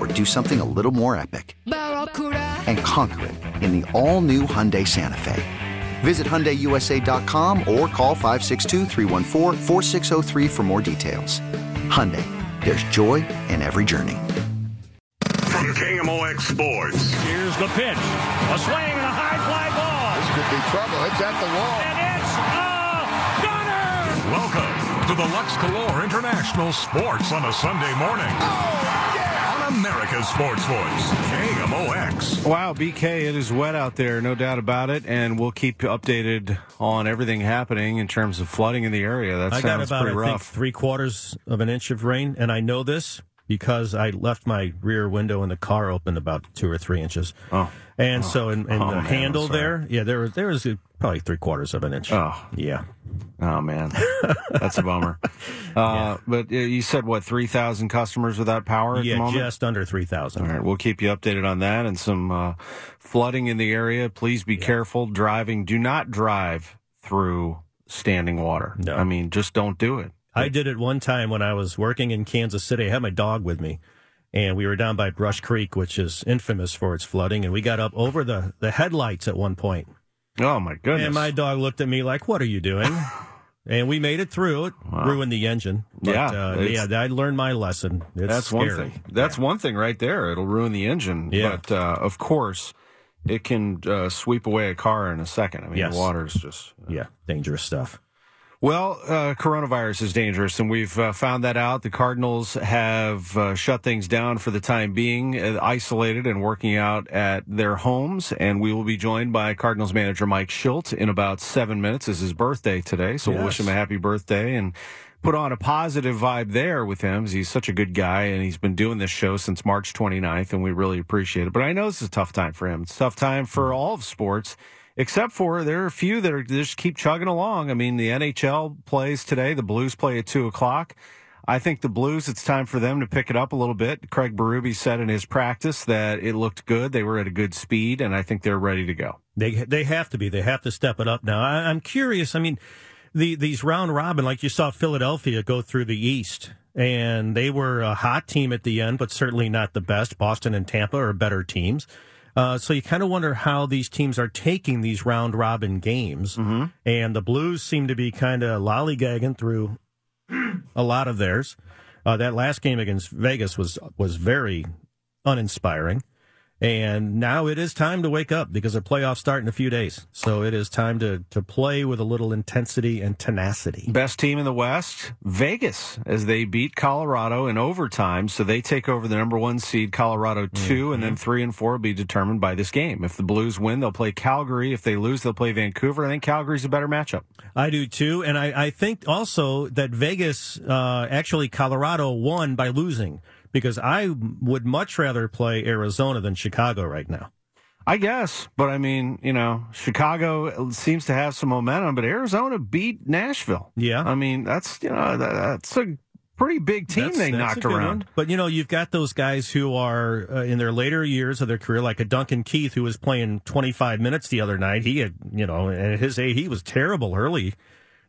or do something a little more epic? And conquer it in the all new Hyundai Santa Fe. Visit HyundaiUSA.com or call 562 for more details. Hyundai, there's joy in every journey. From KMOX Sports. Here's the pitch. A swing and a high fly ball. This could be trouble. It's at the wall. And it's a gunner. Welcome to the Lux Galore International Sports on a Sunday morning. Oh, yeah. On America's Sports Voice, KMOX. Wow, BK, it is wet out there, no doubt about it, and we'll keep you updated on everything happening in terms of flooding in the area. That I got sounds about pretty I rough. think three quarters of an inch of rain, and I know this because I left my rear window in the car open about two or three inches. Oh. And so, in, in Oh, the man, handle there, yeah, there was there was probably three quarters of an inch. Oh. yeah, Oh man, that's a bummer. Uh, But uh, you said what? Three thousand customers without power at yeah, the moment. just under three thousand. All right, we'll keep you updated on that and some uh, flooding in the area. Please be careful driving. Do not drive through standing water. No. I mean, just don't do it. I did it one time when I was working in Kansas City. I had my dog with me, and we were down by Brush Creek, which is infamous for its flooding. And we got up over the, the headlights at one point, Oh my goodness! and my dog looked at me like, "What are you doing?" and we made it through. It ruined the engine. But, Yeah, uh, yeah. I learned my lesson. It's That's scary. one thing. That's one thing right there. It'll ruin the engine. Yeah. But uh, of course, it can uh, sweep away a car in a second. I mean, Yes. the water's just. Yeah, dangerous stuff. Well, uh, coronavirus is dangerous, and we've uh, found that out. The Cardinals have uh, shut things down for the time being, uh, isolated and working out at their homes. And we will be joined by Cardinals manager Mike Shildt in about seven minutes. It's his birthday today, so we'll wish him a happy birthday and put on a positive vibe there with him. He's such a good guy, and he's been doing this show since March 29th, and we really appreciate it. But I know this is a tough time for him. It's a tough time for all of sports except for there are a few that are just keep chugging along. I mean, the NHL plays today. The Blues play at two o'clock. I think the Blues, it's time for them to pick it up a little bit. Craig Berube said in his practice that it looked good. They were at a good speed, and I think they're ready to go. They they have to be. They have to step it up now. I, I'm curious. I mean, the these round robin, like you saw Philadelphia go through the East, and they were a hot team at the end, but certainly not the best. Boston and Tampa are better teams. Uh, so you kind of wonder how these teams are taking these round robin games, Mm-hmm. and the Blues seem to be kind of lollygagging through a lot of theirs. Uh, that last game against Vegas was was very uninspiring. And now it is time to wake up because the playoffs start in a few days. So it is time to, to play with a little intensity and tenacity. Best team in the West, Vegas, as they beat Colorado in overtime. So they take over the number one seed, Colorado 2, and then three and four will be determined by this game. If the Blues win, they'll play Calgary. If they lose, they'll play Vancouver. I think Calgary's a better matchup. I do too. And I, I think also that Vegas, uh, actually, Colorado won by losing because I would much rather play Arizona than Chicago right now. I guess, but I mean, you know, Chicago seems to have some momentum, but Arizona beat Nashville. Yeah. I mean, that's you know, that, that's a pretty big team That's- they that's knocked around. one. But you know, you've got those guys who are uh, in their later years of their career, like a Duncan Keith, who was playing 25 minutes the other night. He had, you know, at his age, he was terrible early.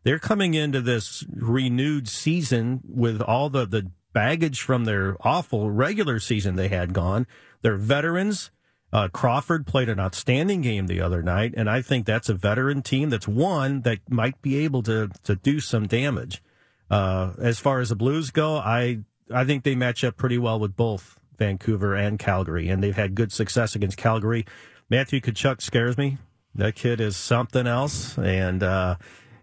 They're coming into this renewed season with all the the baggage from their awful regular season they had gone. They're veterans. Uh, Crawford played an outstanding game the other night, and I think that's a veteran team that's one that might be able to to do some damage. Uh, as far as the Blues go, I I think they match up pretty well with both Vancouver and Calgary, and they've had good success against Calgary. Matthew Tkachuk scares me. That kid is something else, and uh,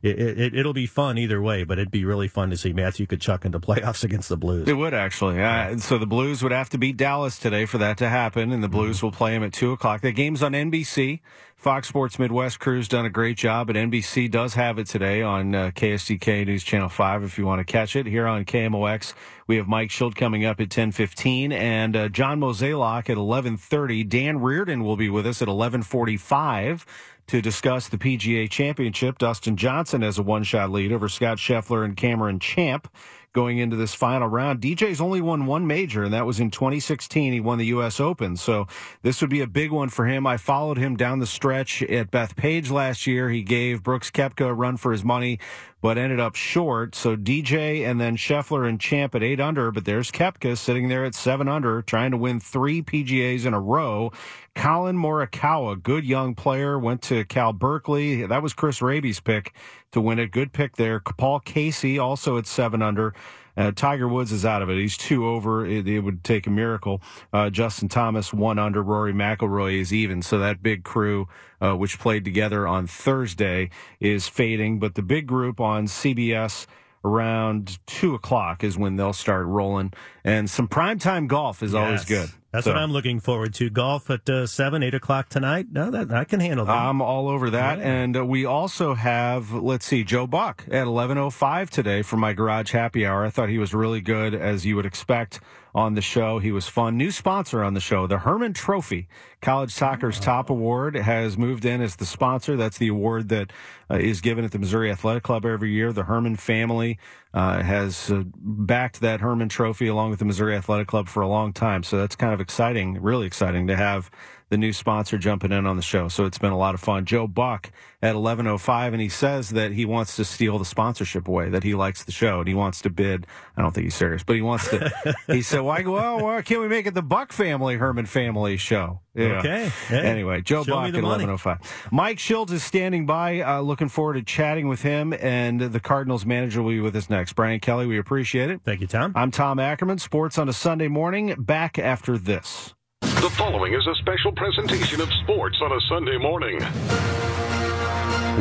it, it, will be fun either way, but it'd be really fun to see Matthew Tkachuk in the playoffs against the Blues. It would actually. Uh, so the Blues would have to beat Dallas today for that to happen, and the Blues mm-hmm. will play them at two o'clock. The game's on NBC. Fox Sports Midwest crew's done a great job, but NBC does have it today on uh, KSDK News Channel 5 if you want to catch it. Here on KMOX, we have Mike Shildt coming up at 10.15 and uh, John Mozeliak at 11.30. Dan Reardon will be with us at 11.45 to discuss the PGA Championship. Dustin Johnson has a one shot lead over Scott Scheffler and Cameron Champ going into this final round. DJ's only won one major, and that was in 2016. He won the U.S. Open. So this would be a big one for him. I followed him down the stretch at Bethpage last year. He gave Brooks Koepka a run for his money, but ended up short. So DJ and then Scheffler and Champ at eight under, but there's Koepka sitting there at seven under, trying to win three PGAs in a row. Collin Morikawa, good young player, went to Cal Berkeley. That was Chris Raby's pick to win it. Good pick there. Paul Casey also at seven under. Uh, Tiger Woods is out of it. He's two over. It, it would take a miracle. Uh, Justin Thomas one under. Rory McIlroy is even. So that big crew, uh, which played together on Thursday, is fading. But the big group on CBS around two o'clock is when they'll start rolling. And some primetime golf is yes. always good. That's so. what I'm looking forward to. Golf at uh, seven, eight o'clock tonight. No, that I can handle that. I'm all over that. Yeah. And uh, we also have, let's see, Joe Buck at 11:05 today for my garage happy hour. I thought he was really good, as you would expect on the show. He was fun. New sponsor on the show, the Hermann Trophy, college soccer's top award, has moved in as the sponsor. That's the award that uh, is given at the Missouri Athletic Club every year. The Hermann family uh, has uh, backed that Hermann Trophy along with the Missouri Athletic Club for a long time. So that's kind of exciting, really exciting to have the new sponsor jumping in on the show. So it's been a lot of fun. Joe Buck at 11:05, and he says that he wants to steal the sponsorship away. That he likes the show and he wants to bid. I don't think he's serious, but he wants to. he said, "Why? Well, why can't we make it the Buck family Hermann family show?" Yeah. Okay. Hey, anyway, Joe Buck at 11:05. Mike Shildt is standing by. Uh, looking forward to chatting with him, and the Cardinals manager will be with us next. Brian Kelly, we appreciate it. Thank you, Tom. I'm Tom Ackerman. Sports on a Sunday morning. Back after this. The following is a special presentation of sports on a Sunday morning.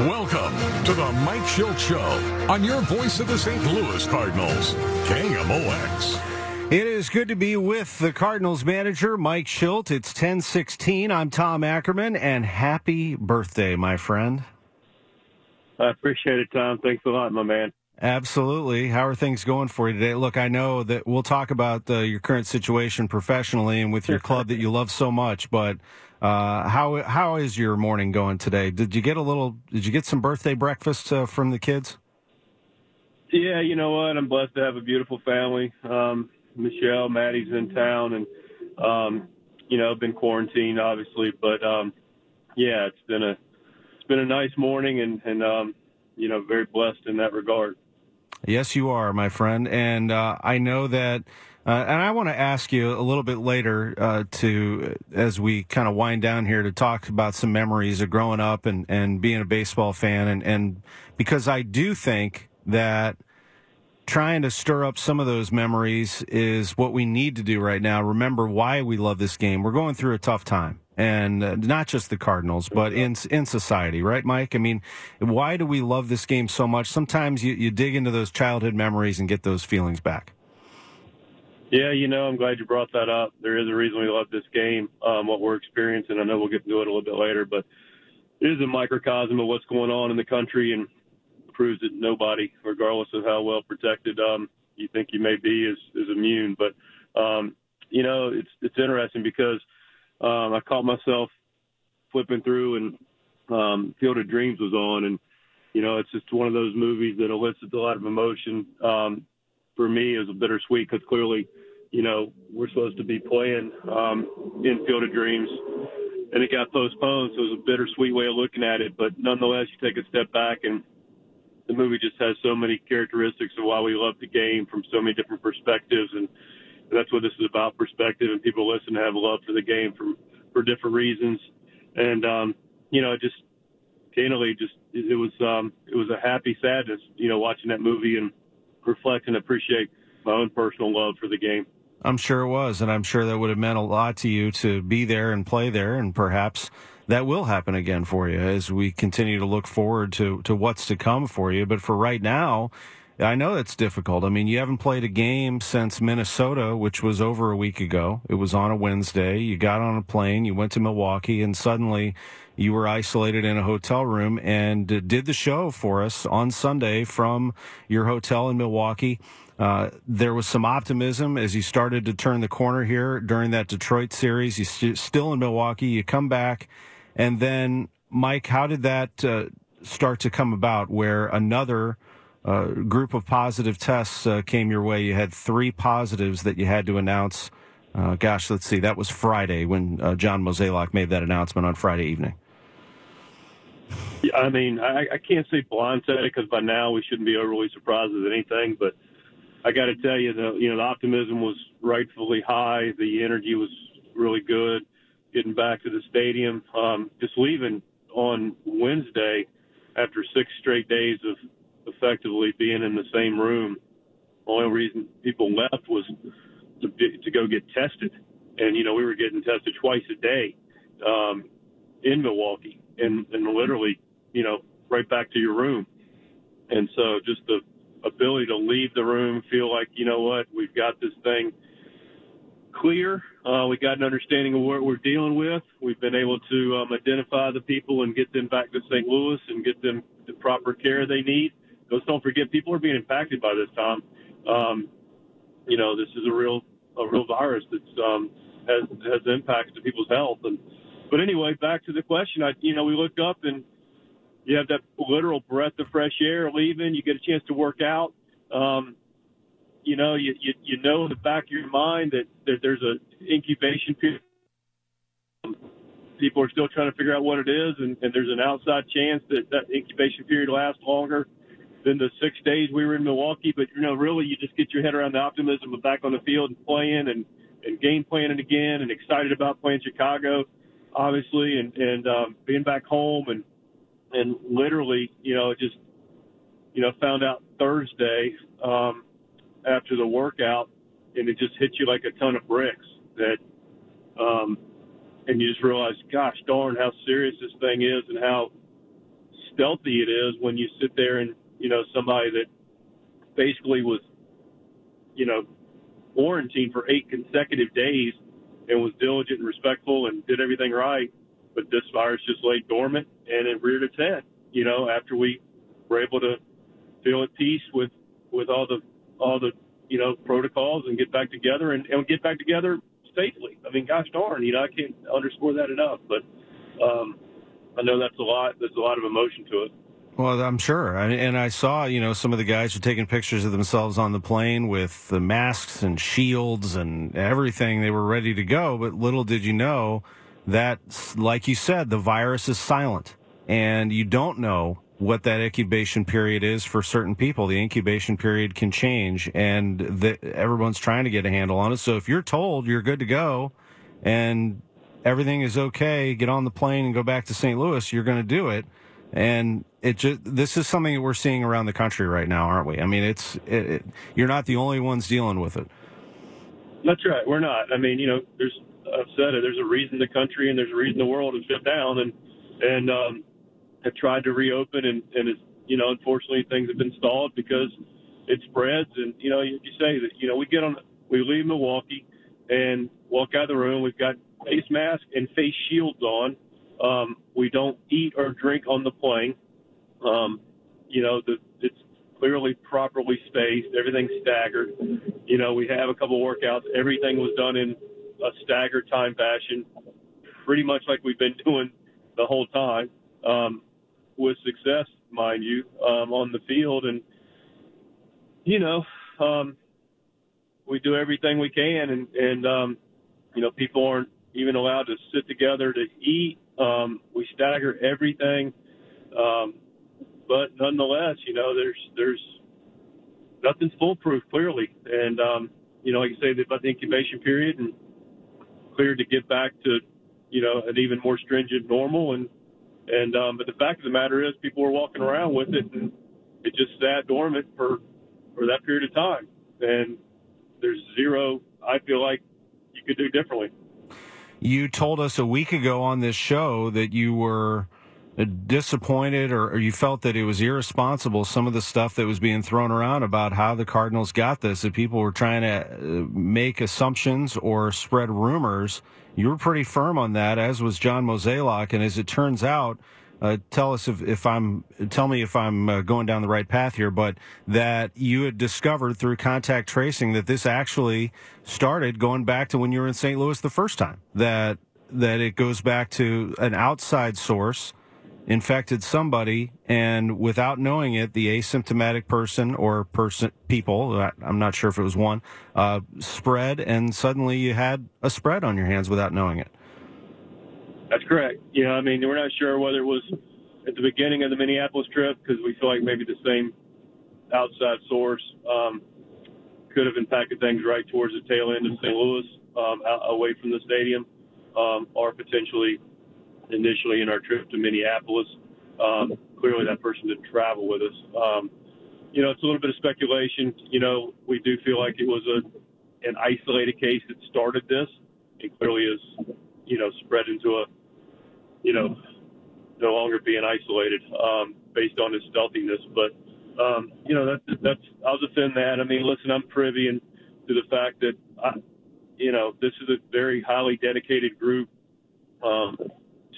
Welcome to the Mike Shildt Show on your voice of the St. Louis Cardinals, KMOX. It is good to be with the Cardinals manager, Mike Shildt. It's 1016. I'm Tom Ackerman, and happy birthday, my friend. I appreciate it, Tom. Thanks a lot, my man. Absolutely. How are things going for you today? Look, I know that we'll talk about uh, your current situation professionally and with your club that you love so much, but uh, how how is your morning going today? Did you get a little? Did you get some birthday breakfast uh, from the kids? Yeah, you know what? I'm blessed to have a beautiful family. Um, Michelle, Maddie's in town, and um, you know, been quarantined obviously, but um, yeah, it's been a it's been a nice morning, and and um, you know, very blessed in that regard. Yes, you are, my friend. And uh, I know that. Uh, and I want to ask you a little bit later uh, to, as we kind of wind down here, to talk about some memories of growing up and, and being a baseball fan, and, and because I do think that trying to stir up some of those memories is what we need to do right now. Remember why we love this game. We're going through a tough time and uh, not just the Cardinals, but in in society, right, Mike? I mean, why do we love this game so much? Sometimes you, you dig into those childhood memories and get those feelings back. Yeah, you know, I'm glad you brought that up. There is a reason we love this game, um, what we're experiencing. I know we'll get to it a little bit later, but it is a microcosm of what's going on in the country and proves that nobody, regardless of how well protected um, you think you may be, is, is immune. But, um, you know, it's, it's interesting because – um, I caught myself flipping through and um, Field of Dreams was on, and you know, it's just one of those movies that elicits a lot of emotion. Um, for me, it was a bittersweet because clearly, you know, we're supposed to be playing um, in Field of Dreams, and it got postponed, so it was a bittersweet way of looking at it. But nonetheless, you take a step back and the movie just has so many characteristics of why we love the game from so many different perspectives, and that's what this is about perspective. And people listen to have love for the game from for different reasons, and um, you know, just candidly, just it was um, it was a happy sadness, you know, watching that movie and reflect and appreciate my own personal love for the game. I'm sure it was, and I'm sure that would have meant a lot to you to be there and play there, and perhaps that will happen again for you as we continue to look forward to to what's to come for you. But for right now, I know it's difficult. I mean, you haven't played a game since Minnesota, which was over a week ago. It was on a Wednesday. You got on a plane, you went to Milwaukee, and suddenly you were isolated in a hotel room and did the show for us on Sunday from your hotel in Milwaukee. Uh, there was some optimism as you started to turn the corner here during that Detroit series. You st- still in Milwaukee. You come back, and then Mike, how did that uh, start to come about? Where another uh, group of positive tests uh, came your way. You had three positives that you had to announce. Uh, gosh, let's see. That was Friday when John Mozeliak made that announcement on Friday evening. Yeah, I mean, I, I can't say blindsided because by now we shouldn't be overly surprised with anything. But I got to tell you, the you know the optimism was rightfully high. The energy was really good. Getting back to the stadium, um, just leaving on Wednesday after six straight days of effectively being in the same room. Only reason people left was to be, to go get tested, and you know we were getting tested twice a day um, in Milwaukee, and and literally, you know, right back to your room. And so just the ability to leave the room, feel like you know what we've got this thing clear. Uh, we got an understanding of what we're dealing with. We've been able to um, identify the people and get them back to St. Louis and get them the proper care they need let's don't forget people are being impacted by this, Tom. Um, you know, this is a real a real virus that's um, has has impacts to people's health. And but anyway, back to the question. I you know we look up and you have that literal breath of fresh air leaving. You get a chance to work out. Um, you know, you, you you know in the back of your mind that, that there's a incubation period. People are still trying to figure out what it is, and, and there's an outside chance that that incubation period lasts longer than the six days we were in Milwaukee. But you know, really, you just get your head around the optimism of back on the field and playing and and game planning again, and excited about playing Chicago, obviously, and and um, being back home and and literally, you know, just you know, found out Thursday um, after the workout, and it just hit you like a ton of bricks that. Um, and you just realize, gosh darn, how serious this thing is, and how stealthy it is when you sit there and you know, somebody that basically was, you know, quarantined for eight consecutive days and was diligent and respectful and did everything right. But this virus just lay dormant and it reared its head, you know, after we were able to feel at peace with, with all the, all the, you know, protocols and get back together and, and get back together safely. I mean, gosh darn, you know, I can't underscore that enough, but, um, I know that's a lot, there's a lot of emotion to it. Well, I'm sure. And I saw, you know, some of the guys were taking pictures of themselves on the plane with the masks and shields and everything. They were ready to go. But little did you know that, like you said, the virus is silent. And you don't know what that incubation period is for certain people. The incubation period can change, and the, everyone's trying to get a handle on it. So if you're told you're good to go and everything is okay, get on the plane and go back to St. Louis, you're going to do it. And it just this is something that we're seeing around the country right now, aren't we? I mean, it's it, it, you're not the only ones dealing with it. That's right. We're not. I mean, you know, there's I've said it. There's a reason the country and there's a reason the world is shut down and and um, have tried to reopen and and it's you know unfortunately things have been stalled because it spreads and you know you, you say that you know we get on we leave Milwaukee and walk out of the room. We've got face mask and face shields on. Um, we don't eat or drink on the plane. Um, you know, the, it's clearly properly spaced. Everything's staggered. You know, we have a couple workouts. Everything was done in a staggered time fashion, pretty much like we've been doing the whole time, um, with success, mind you, um, on the field. And, you know, um, we do everything we can and, and, um, you know, people aren't even allowed to sit together to eat. Um, we stagger everything. Um, but nonetheless, you know, there's there's nothing's foolproof clearly, and um, you know, like you say about the incubation period and clear to get back to you know an even more stringent normal. And and um, but the fact of the matter is people were walking around with it and it just sat dormant for for that period of time. And there's zero I feel like you could do differently. You told us a week ago on this show that you were disappointed or, or, you felt that it was irresponsible some of the stuff that was being thrown around about how the Cardinals got this that people were trying to uh, make assumptions or spread rumors you were pretty firm on that as was John Mozeliak and as it turns out uh, tell us if, if I'm tell me if I'm uh, going down the right path here, but that you had discovered through contact tracing that this actually started going back to when you were in St. Louis the first time. That that it goes back to an outside source infected somebody, and without knowing it, the asymptomatic person or person people I'm not sure if it was one uh, spread, and suddenly you had a spread on your hands without knowing it. That's correct. yeah I mean, we're not sure whether it was at the beginning of the Minneapolis trip because we feel like maybe the same outside source um, could have impacted things right towards the tail end of St. Louis, um, out, away from the stadium, um, or potentially initially in our trip to Minneapolis. Um, clearly, that person didn't travel with us. Um, you know, it's a little bit of speculation. You know, we do feel like it was a an isolated case that started this. It clearly is, you know, spread into a you know, no longer being isolated um, based on his stealthiness. But um, you know, that, that's I'll defend that. I mean, listen, I'm privy and to the fact that I, you know this is a very highly dedicated group um,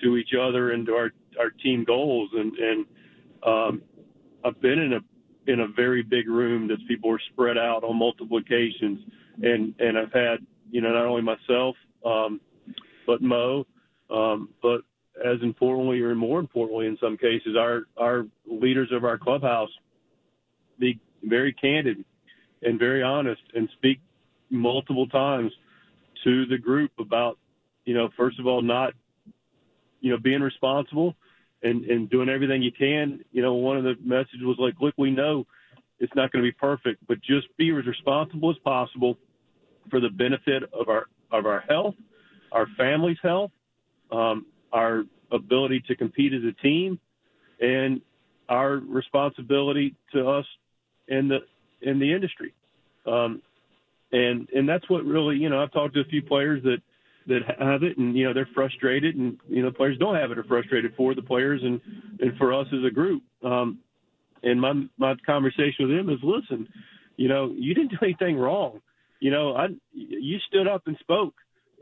to each other and to our our team goals. And and um, I've been in a in a very big room that people are spread out on multiple occasions, and and I've had you know not only myself um, but Mo, um, but as importantly or more importantly in some cases, our our leaders of our clubhouse be very candid and very honest and speak multiple times to the group about, you know, first of all, not, you know, being responsible and, and doing everything you can. You know, one of the messages was like, look, we know it's not going to be perfect, but just be as responsible as possible for the benefit of our of our health, our family's health, um, our ability to compete as a team, and our responsibility to us in the in the industry. Um, and and that's what really you know I've talked to a few players that that have it and you know they're frustrated and you know the players don't have it are frustrated for the players and and for us as a group. Um, and my my conversation with them is listen, you know you didn't do anything wrong. You know I you stood up and spoke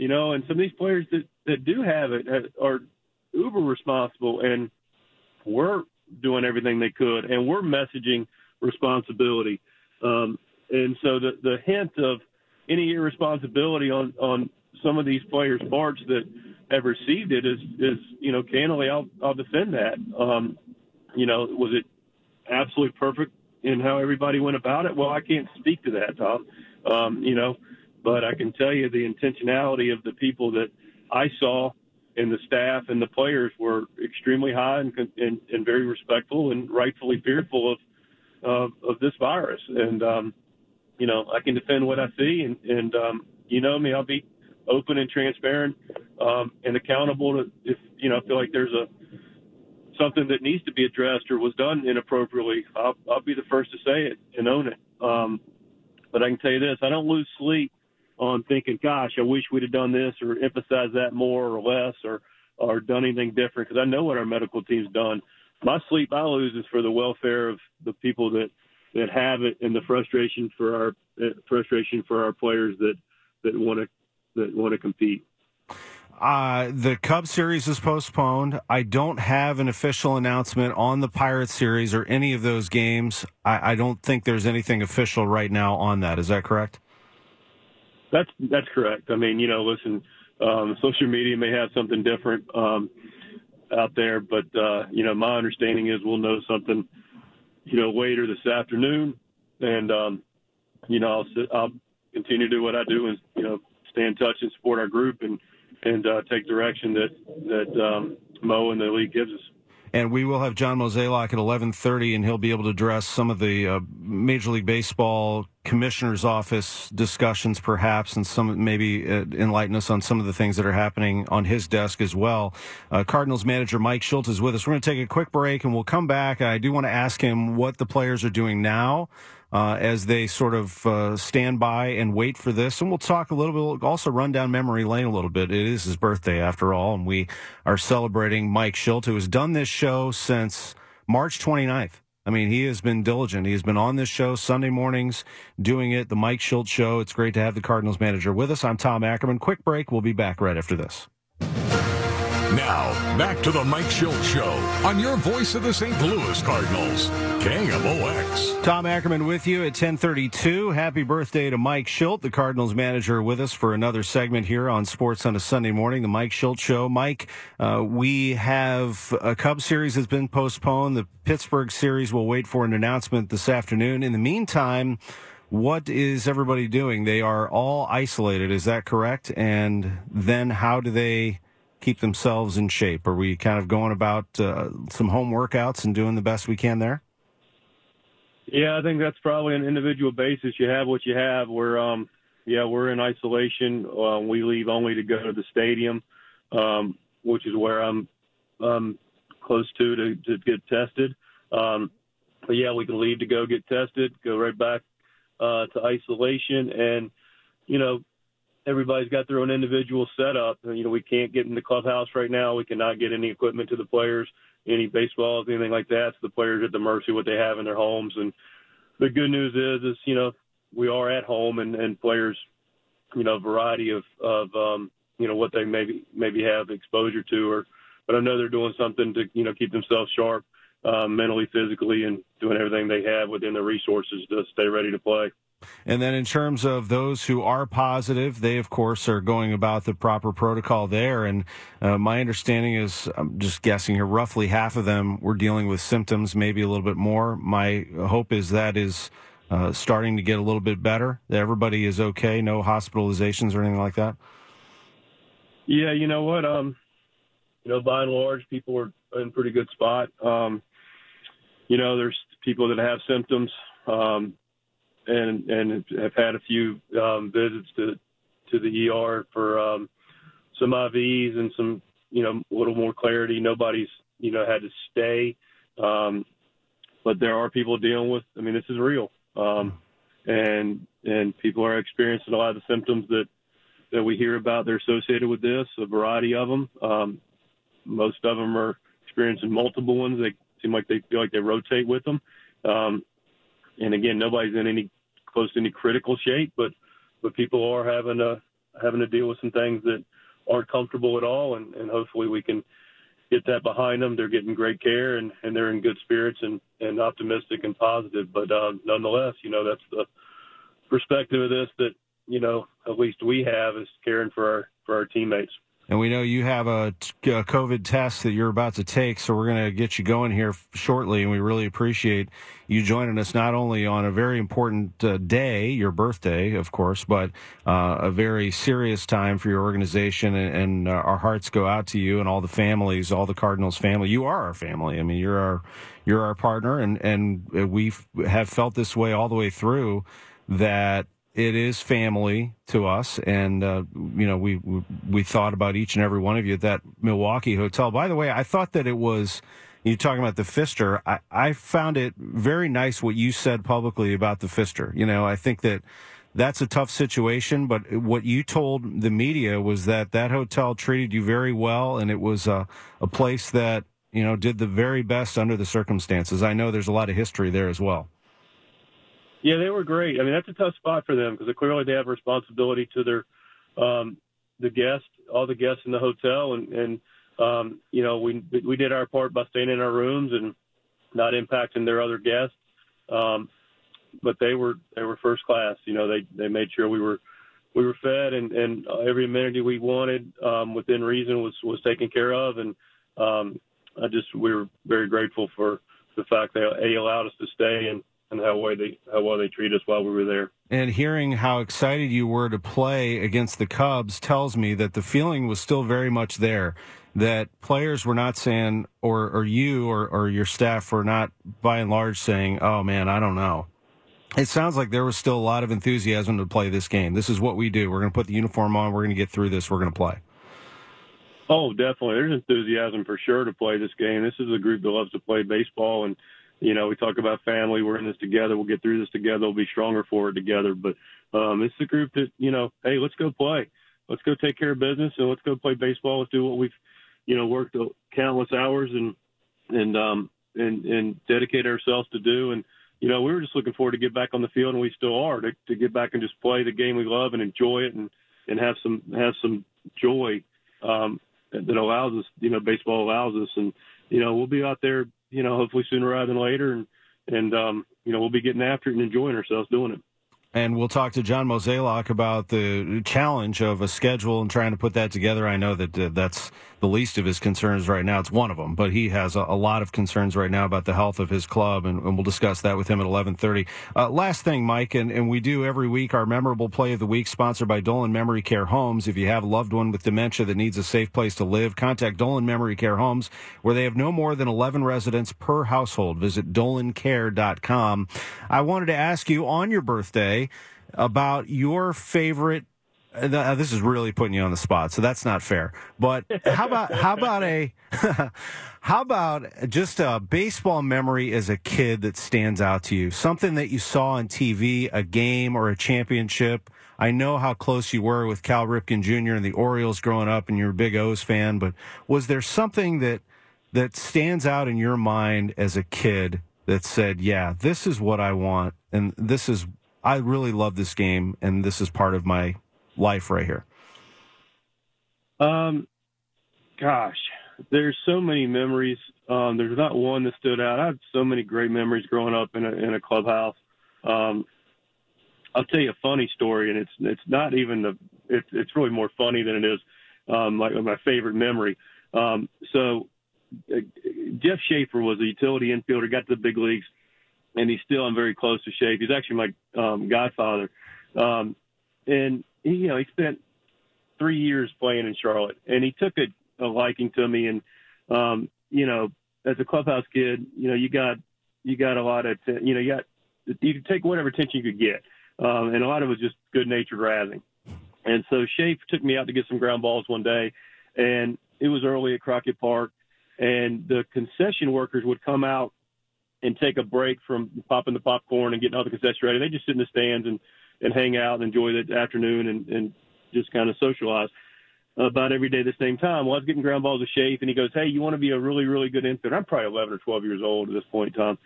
you know, and some of these players that that do have it are uber responsible, and we're doing everything they could, and we're messaging responsibility. Um, and so the the hint of any irresponsibility on on some of these players' parts that have received it is is you know candidly I'll I'll defend that. Um, you know, was it absolutely perfect in how everybody went about it? Well, I can't speak to that, Tom. Um, you know, but I can tell you the intentionality of the people that I saw and the staff and the players were extremely high and, and, and very respectful and rightfully fearful of of, of this virus. And um, you know, I can defend what I see, and and um, you know me, I'll be open and transparent um, and accountable to if you know I feel like there's a something that needs to be addressed or was done inappropriately. I'll, I'll be the first to say it and own it. Um, but I can tell you this: I don't lose sleep on thinking, gosh, I wish we'd have done this or emphasized that more or less or or done anything different because I know what our medical team's done. My sleep I lose is for the welfare of the people that that have it and the frustration for our uh, frustration for our players that that want to that want to compete. Uh, the Cub series is postponed. I don't have an official announcement on the Pirates series or any of those games. I, I don't think there's anything official right now on that. Is that correct? That's that's correct. I mean, you know, listen, um, social media may have something different um, out there, but uh, you know, my understanding is we'll know something, you know, later this afternoon, and um, you know, I'll I'll continue to do what I do and you know, stay in touch and support our group and and uh, take direction that that um, Mo and the league gives us. and we will have John Mozeliak at 11:30, and he'll be able to address some of the uh, Major League Baseball commissioner's office discussions, perhaps, and some maybe uh, enlighten us on some of the things that are happening on his desk as well. Uh, Cardinals manager Mike Shildt is with us. We're going to take a quick break, and we'll come back. I do want to ask him what the players are doing now uh, as they sort of uh, stand by and wait for this. And we'll talk a little bit, also run down memory lane a little bit. It is his birthday after all, and we are celebrating Mike Shildt, who has done this show since March 29th. I mean, he has been diligent. He has been on this show Sunday mornings doing it, the Mike Shildt Show. It's great to have the Cardinals manager with us. I'm Tom Ackerman. Quick break. We'll be back right after this. Now, back to the Mike Shildt Show on your voice of the St. Louis Cardinals, KMOX. Tom Ackerman with you at 1032. Happy birthday to Mike Shildt, the Cardinals manager, with us for another segment here on Sports on a Sunday morning, the Mike Shildt Show. Mike, uh, we have a Cubs series that's been postponed. The Pittsburgh series will wait for an announcement this afternoon. In the meantime, what is everybody doing? They are all isolated, is that correct? And then how do they keep themselves in shape? Are we kind of going about uh, some home workouts and doing the best we can there? Yeah, I think that's probably an individual basis. You have what you have. We're, um, yeah, we're in isolation. Uh, we leave only to go to the stadium, um, which is where I'm um, close to to, to get tested. Um, but yeah, we can leave to go get tested, go right back uh, to isolation, and you know, everybody's got their own individual setup. You know, we can't get in the clubhouse right now. We cannot get any equipment to the players, any baseballs, anything like that. So the players are at the mercy of what they have in their homes. And the good news is, is you know, we are at home and, and players, you know, a variety of of um, you know what they maybe maybe have exposure to, or but I know they're doing something to you know keep themselves sharp, um, mentally, physically, and doing everything they have within their resources to stay ready to play. And then in terms of those who are positive, they of course are going about the proper protocol there. And uh, my understanding is, I'm just guessing here, roughly half of them were dealing with symptoms, maybe a little bit more. My hope is that is uh, starting to get a little bit better. That everybody is okay, no hospitalizations or anything like that. Yeah, you know what? Um, you know, by and large, people are in pretty good spot. Um, you know, there's people that have symptoms. Um, and and have had a few um, visits to to the ER for um, some IVs and some you know a little more clarity. Nobody's you know had to stay, um, but there are people dealing with. I mean, this is real, um, and and people are experiencing a lot of the symptoms that that we hear about. They're associated with this. A variety of them. Um, most of them are experiencing multiple ones. They seem like they feel like they rotate with them. Um, and again, nobody's in any close to any critical shape, but but people are having to having to deal with some things that aren't comfortable at all, and, and hopefully we can get that behind them. They're getting great care and, and they're in good spirits and, and optimistic and positive. But uh, nonetheless, you know, that's the perspective of this that, you know, at least we have is caring for our, for our teammates. And we know you have a, a COVID test that you're about to take, so we're going to get you going here shortly. And we really appreciate you joining us not only on a very important uh, day, your birthday, of course, but uh, a very serious time for your organization. And, and uh, our hearts go out to you and all the families, all the Cardinals family. You are our family. I mean, you're our you're our partner, and and we have felt this way all the way through. That it is family to us, and uh, you know we, we, we thought about each and every one of you at that Milwaukee hotel. By the way, I thought that it was you talking about the Pfister. I, I found it very nice what you said publicly about the Pfister. You know, I think that that's a tough situation, but what you told the media was that that hotel treated you very well, and it was a, a place that you know did the very best under the circumstances. I know there's a lot of history there as well. Yeah, they were great. I mean, that's a tough spot for them because clearly they have responsibility to their um, the guests, all the guests in the hotel, and and um, you know we we did our part by staying in our rooms and not impacting their other guests. Um, but they were they were first class. You know, they they made sure we were we were fed and and every amenity we wanted um, within reason was was taken care of, and um, I just we were very grateful for the fact that they allowed us to stay and and how well they how well they treat us while we were there. And hearing how excited you were to play against the Cubs tells me that the feeling was still very much there. that players were not saying, or or you or or your staff were not by and large saying, "Oh man, I don't know." It sounds like there was still a lot of enthusiasm to play this game. This is what we do. We're going to put the uniform on. We're going to get through this. We're going to play. Oh, definitely. There's enthusiasm for sure to play this game. This is a group that loves to play baseball, and you know we talk about family. We're in this together. We'll get through this together. We'll be stronger for it together. But um, it's a group that you know, hey, let's go play. Let's go take care of business, and let's go play baseball. Let's do what we've you know worked countless hours and and um and and dedicate ourselves to do. And you know we were just looking forward to get back on the field, and we still are to, to get back and just play the game we love and enjoy it and and have some have some joy. Um, that allows us, you know, baseball allows us, and you know, we'll be out there, you know, hopefully sooner rather than later, and and um, you know, we'll be getting after it and enjoying ourselves doing it. And we'll talk to John Mozeliak about the challenge of a schedule and trying to put that together. I know that uh, that's the least of his concerns right now. It's one of them, but he has a, a lot of concerns right now about the health of his club, and, and we'll discuss that with him at 11:30. Uh, last thing, Mike, and, and we do every week our memorable play of the week, sponsored by Dolan Memory Care Homes. If you have a loved one with dementia that needs a safe place to live, contact Dolan Memory Care Homes, where they have no more than 11 residents per household. Visit dolancare.com. I wanted to ask you on your birthday about your favorite uh, this is really putting you on the spot, so that's not fair. But how about how about a how about just a baseball memory as a kid that stands out to you? Something that you saw on TV, a game or a championship. I know how close you were with Cal Ripken Jr. and the Orioles growing up, and you're a big O's fan. But was there something that that stands out in your mind as a kid that said, "Yeah, this is what I want, and this is I really love this game, and this is part of my life right here? Um, gosh, there's so many memories. Um, there's not one that stood out. I have so many great memories growing up in a in a clubhouse. Um, I'll tell you a funny story, and it's it's not even the it's it's really more funny than it is um, like my favorite memory. Um, so uh, Jeff Schaefer was a utility infielder, got to the big leagues, and he's still I'm very close to Schaefer. He's actually my um, godfather, um, and he, you know, he spent three years playing in Charlotte, and he took a, a liking to me. And um, you know, as a clubhouse kid, you know, you got you got a lot of, you know, you got you could take whatever attention you could get, um, and a lot of it was just good natured razzing. And so Shafe took me out to get some ground balls one day, and it was early at Crockett Park, and the concession workers would come out and take a break from popping the popcorn and getting all the concessions ready. They just sit in the stands and and hang out and enjoy the afternoon and, and just kind of socialize about every day at the same time. Well, I was getting ground balls to Shafe, and he goes, "Hey, you want to be a really, really good infielder?" I'm probably 11 or 12 years old at this point in time,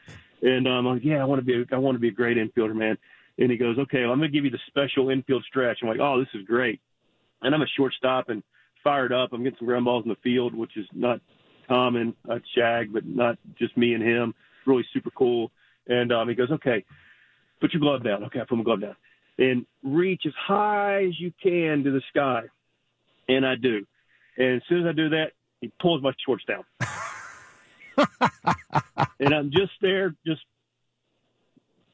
and um, I'm like, "Yeah, I want to be. A, I want to be a great infielder, man." And he goes, "Okay, well, I'm going to give you the special infield stretch." I'm like, "Oh, this is great," and I'm a shortstop and fired up. I'm getting some ground balls in the field, which is not common. Not shag, but not just me and him. Really super cool. And um, he goes, "Okay, put your glove down." Okay, I put my glove down and reach as high as you can to the sky. And I do. And as soon as I do that, he pulls my shorts down. and I'm just there, just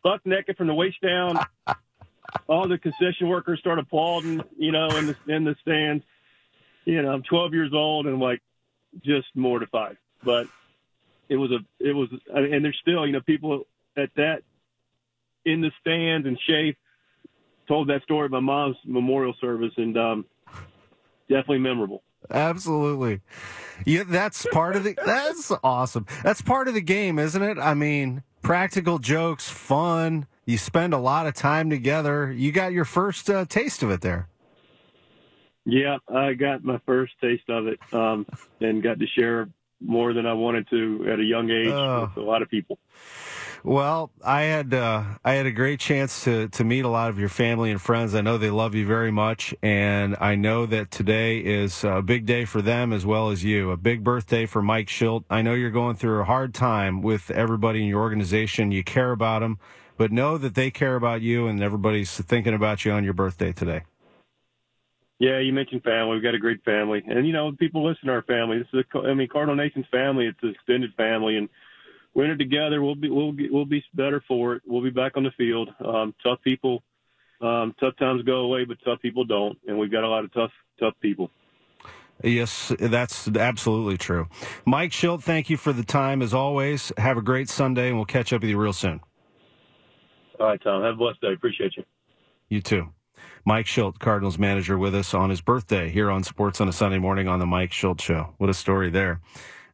buck naked from the waist down. All the concession workers start applauding, you know, in the in the stands. You know, I'm 12 years old and like just mortified. But it was a, it was, and there's still, you know, people at that in the stands and Shafe told that story at my mom's memorial service, and um, definitely memorable. Absolutely. Yeah, that's part of the. That's awesome. That's part of the game, isn't it? I mean, practical jokes, fun. You spend a lot of time together. You got your first uh, taste of it there. Yeah, I got my first taste of it, um, and got to share more than I wanted to at a young age uh, with a lot of people. Well, I had uh, I had a great chance to to meet a lot of your family and friends. I know they love you very much, and I know that today is a big day for them as well as you. A big birthday for Mike Shildt. I know you're going through a hard time with everybody in your organization. You care about them, but know that they care about you, and everybody's thinking about you on your birthday today. Yeah, you mentioned family. We've got a great family, and you know, people listen to our family. This is, a, I mean, Cardinal Nation's family. It's an extended family, and we're in it together. We'll be we'll we'll be better for it. We'll be back on the field. Um, tough people, um, tough times go away, but tough people don't, and we've got a lot of tough tough people. Yes, that's absolutely true. Mike Shildt, thank you for the time as always. Have a great Sunday, and we'll catch up with you real soon. All right, Tom. Have a blessed day. Appreciate you. You too. Mike Shildt, Cardinals manager, with us on his birthday here on Sports on a Sunday morning on the Mike Shildt Show. What a story there.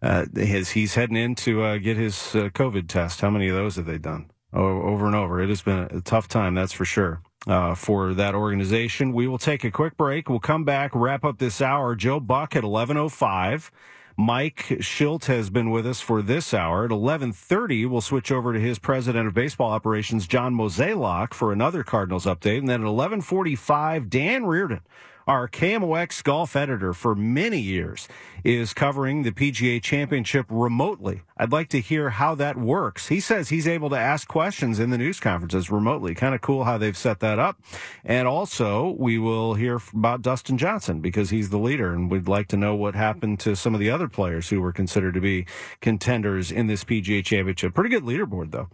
Uh, his, he's heading in to uh, get his uh, COVID test. How many of those have they done? Oh, over and over. It has been a tough time, that's for sure uh, for that organization. We will take a quick break. We'll come back, wrap up this hour. Joe Buck at 11.05. Mike Shildt has been with us for this hour. At 11.30, we'll switch over to his president of baseball operations, John Mozeliak, for another Cardinals update. And then at 11.45, Dan Reardon our KMOX golf editor for many years, is covering the PGA Championship remotely. I'd like to hear how that works. He says he's able to ask questions in the news conferences remotely. Kind of cool how they've set that up. And also, we will hear about Dustin Johnson because he's the leader, and we'd like to know what happened to some of the other players who were considered to be contenders in this PGA Championship. Pretty good leaderboard, though.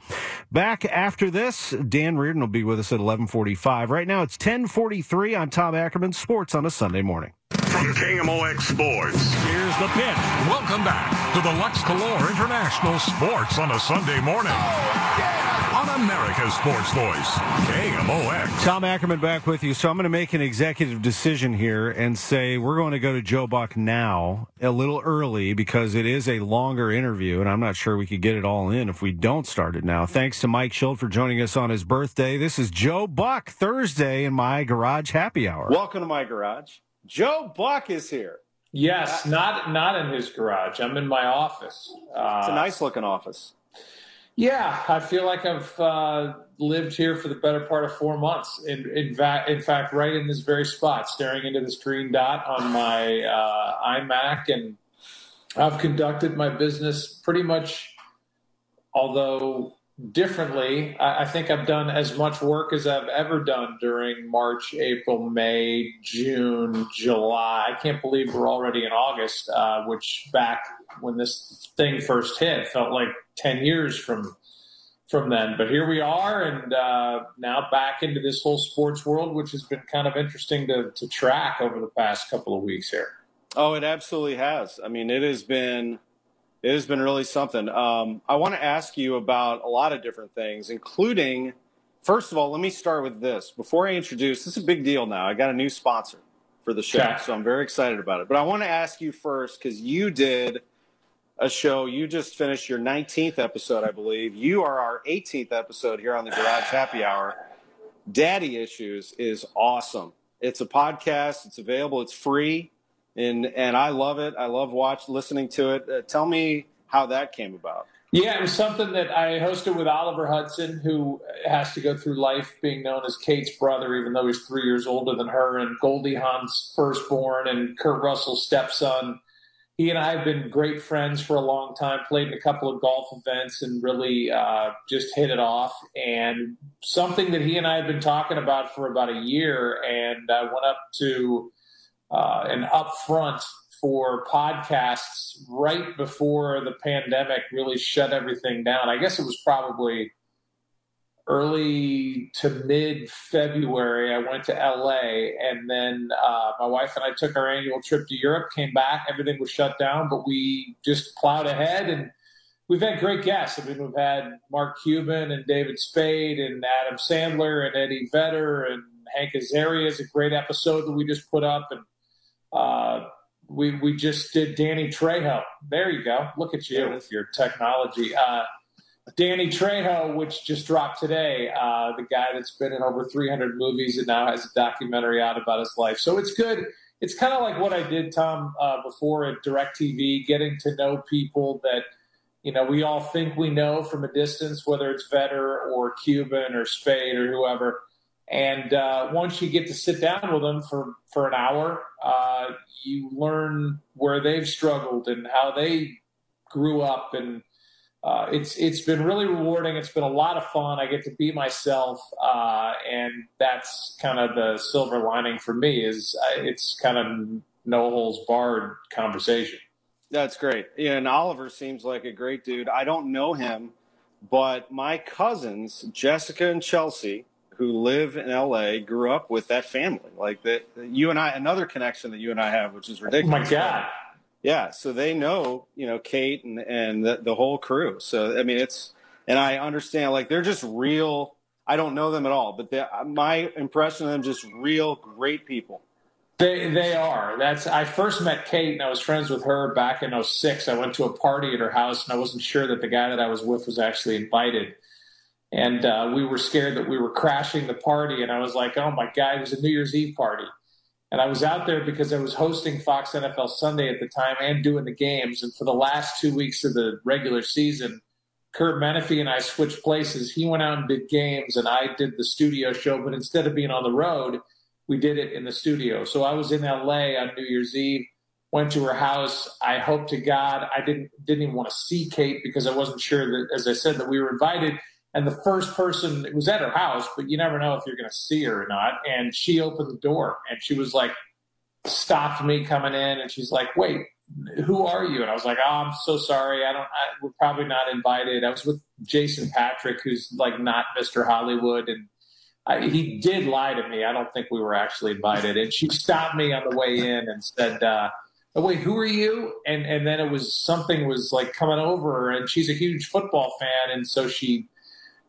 Back after this, Dan Reardon will be with us at 11:45. Right now, it's 10:43 on Tom Ackerman Sports Sports on a Sunday morning. From KMOX Sports. Here's the pitch. Welcome back to the Lux Color International Sports on a Sunday morning. Oh, yeah. On America's Sports Voice, KMOX. Tom Ackerman back with you. So I'm going to make an executive decision here and say we're going to go to Joe Buck now a little early because it is a longer interview, and I'm not sure we could get it all in if we don't start it now. Thanks to Mike Shildt for joining us on his birthday. This is Joe Buck Thursday in my garage happy hour. Welcome to my garage. Joe Buck is here. Yes, not not in his garage. I'm in my office. Uh, it's a nice looking office. Yeah, I feel like I've uh, lived here for the better part of four months. In, in, fact, in fact, right in this very spot, staring into this green dot on my uh, iMac, and I've conducted my business pretty much. Although differently. I, think I've done as much work as I've ever done during March, April, May, June, July. I can't believe we're already in August, uh, which back when this thing first hit felt like 10 years from from then. But here we are, and uh, now back into this whole sports world, which has been kind of interesting to, to track over the past couple of weeks here. Oh, it absolutely has. I mean, it has been it has been really something. Um, I want to ask you about a lot of different things, including, first of all, let me start with this. Before I introduce, this is a big deal now. I got a new sponsor for the show, okay. so I'm very excited about it. But I want to ask you first because you did a show. You just finished your 19th episode, I believe. You are our 18th episode here on the Garage Happy Hour. Daddy Issues is awesome. It's a podcast. It's available. It's free and and I love it. I love watch listening to it. Uh, tell me how that came about. Yeah, it was something that I hosted with Oliver Hudson, who has to go through life being known as Kate's brother, even though he's three years older than her, and Goldie Hawn's firstborn and Kurt Russell's stepson. He and I have been great friends for a long time, played in a couple of golf events, and really uh, just hit it off. And something that he and I had been talking about for about a year, and I went up to uh, an upfront for podcasts right before the pandemic really shut everything down. I guess it was probably early to mid February. I went to LA, and then uh, my wife and I took our annual trip to Europe. Came back, everything was shut down, but we just plowed ahead and. We've had great guests. I mean, we've had Mark Cuban and David Spade and Adam Sandler and Eddie Vedder and Hank Azaria is a great episode that we just put up. And uh, we we just did Danny Trejo. There you go. Look at you with your technology. Uh, Danny Trejo, which just dropped today, uh, the guy that's been in over 300 movies and now has a documentary out about his life. So it's good. It's kind of like what I did, Tom, uh, before at DirecTV, getting to know people that you know we all think we know from a distance, whether it's Vedder or Cuban or Spade or whoever. And uh, once you get to sit down with them for, for an hour, uh, you learn where they've struggled and how they grew up. And uh, it's it's been really rewarding. It's been a lot of fun. I get to be myself, uh, and that's kind of the silver lining for me. Is uh, it's kind of no holes barred conversation. That's great. Yeah, and Oliver seems like a great dude. I don't know him, but my cousins, Jessica and Chelsea, who live in LA grew up with that family. Like that, you and I, another connection that you and I have, which is ridiculous. Oh my God. Yeah. So they know, you know, Kate and, and the, the whole crew. So, I mean, it's, and I understand like they're just real. I don't know them at all, but my impression of them just real great people. They they are. That's I first met Kate and I was friends with her back in 06. I went to a party at her house and I wasn't sure that the guy that I was with was actually invited. And uh, we were scared that we were crashing the party. And I was like, oh my God, it was a New Year's Eve party. And I was out there because I was hosting Fox NFL Sunday at the time and doing the games. And for the last two weeks of the regular season, Curt Menefee and I switched places. He went out and did games, and I did the studio show. But instead of being on the road, we did it in the studio. So I was in LA on New Year's Eve, went to her house. I hope to God I didn't didn't even want to see Kate because I wasn't sure that, as I said, that we were invited. And the first person it was at her house, but you never know if you're going to see her or not. And she opened the door and she was like, stopped me coming in, and she's like, "Wait, who are you?" And I was like, "Oh, I'm so sorry. I don't. I, we're probably not invited." I was with Jason Patric, who's like not Mr. Hollywood, and I, he did lie to me. I don't think we were actually invited. And she stopped me on the way in and said, uh, oh, "Wait, who are you?" And and then it was something was like coming over, and she's a huge football fan, and so she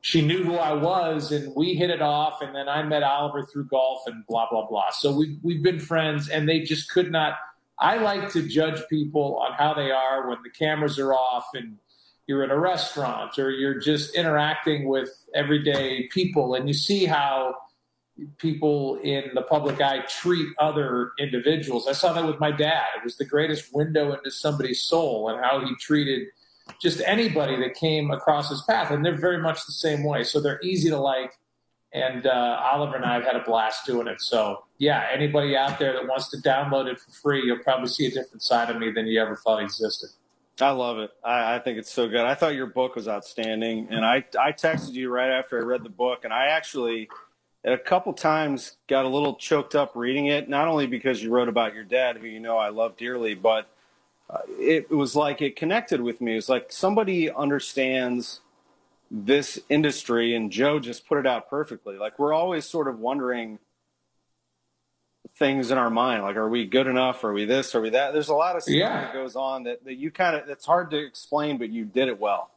she knew who I was, and we hit it off. And then I met Oliver through golf, and blah blah blah. So we we've been friends, and they just could not. I like to judge people on how they are when the cameras are off and you're in a restaurant or you're just interacting with everyday people and you see how people in the public eye treat other individuals. I saw that with my dad. It was the greatest window into somebody's soul and how he treated just anybody that came across his path. And they're very much the same way. So they're easy to like. And uh, Oliver and I have had a blast doing it. So, yeah, anybody out there that wants to download it for free, you'll probably see a different side of me than you ever thought existed. I love it. I, I, think it's so good. I thought your book was outstanding, and I I texted you right after I read the book, and I actually a couple times got a little choked up reading it. Not only because you wrote about your dad, who you know I love dearly, but uh, it, it was like it connected with me. It was like somebody understands this industry, and Joe just put it out perfectly. Like we're always sort of wondering things in our mind like are we good enough are we this are we that there's a lot of stuff yeah. that goes on that, that you kind of it's hard to explain but you did it well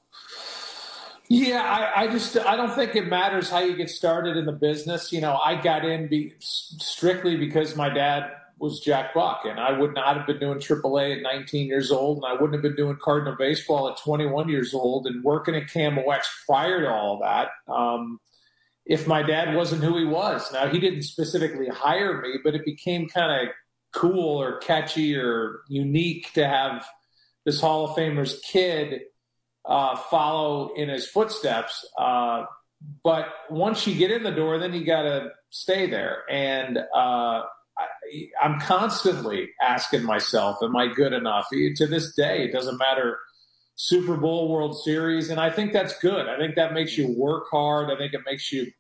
yeah I, I, just i don't think it matters how you get started in the business you know i got in be, strictly because my dad was jack buck and i would not have been doing aaa at 19 years old and i wouldn't have been doing cardinal baseball at 21 years old and working at KMOX prior to all that um, if my dad wasn't who he was. Now, he didn't specifically hire me, but it became kind of cool or catchy or unique to have this Hall of Famer's kid uh, follow in his footsteps. Uh, but once you get in the door, then you got to stay there. And uh, I, I'm constantly asking myself, am I good enough? To this day, it doesn't matter Super Bowl, World Series, and I think that's good. I think that makes you work hard. I think it makes you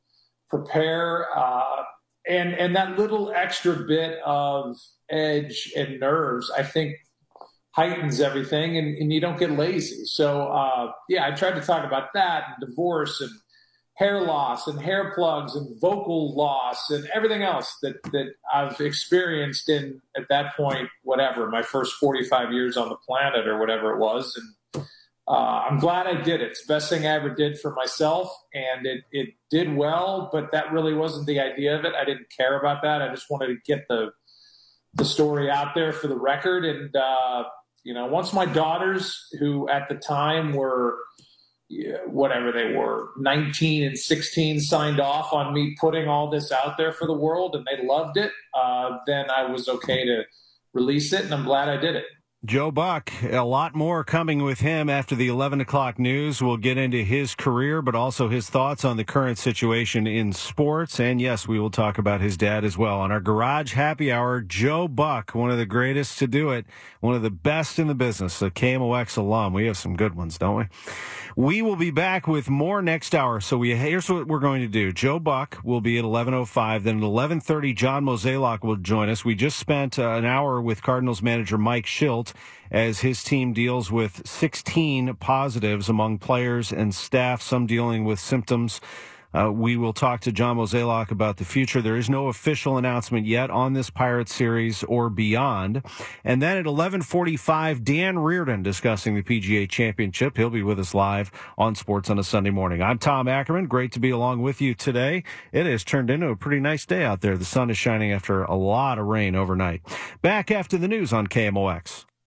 prepare, uh, and and that little extra bit of edge and nerves, I think, heightens everything, and, and you don't get lazy. So uh, yeah, I tried to talk about that and divorce and hair loss and hair plugs and vocal loss and everything else that, that I've experienced in at that point, whatever, my first 45 years on the planet or whatever it was. And uh, I'm glad I did it. It's the best thing I ever did for myself, and it, it did well. But that really wasn't the idea of it. I didn't care about that. I just wanted to get the the story out there for the record. And uh, you know, once my daughters, who at the time were whatever they were, 19 and 16, signed off on me putting all this out there for the world, and they loved it. Uh, then I was okay to release it, and I'm glad I did it. Joe Buck, a lot more coming with him after the 11 o'clock news. We'll get into his career, but also his thoughts on the current situation in sports. And yes, we will talk about his dad as well. On our garage happy hour, Joe Buck, one of the greatest to do it, one of the best in the business, a KMOX alum. We have some good ones, don't we? We will be back with more next hour. So we here's what we're going to do. Joe Buck will be at 11:05. Then at 11:30, John Mozeliak will join us. We just spent uh, an hour with Cardinals manager Mike Shildt as his team deals with 16 positives among players and staff, some dealing with symptoms Uh, we will talk to John Mozeliak about the future. There is no official announcement yet on this Pirate series or beyond. And then at 11:45, Dan Reardon discussing the PGA Championship. He'll be with us live on Sports on a Sunday morning. I'm Tom Ackerman. Great to be along with you today. It has turned into a pretty nice day out there. The sun is shining after a lot of rain overnight. Back after the news on KMOX.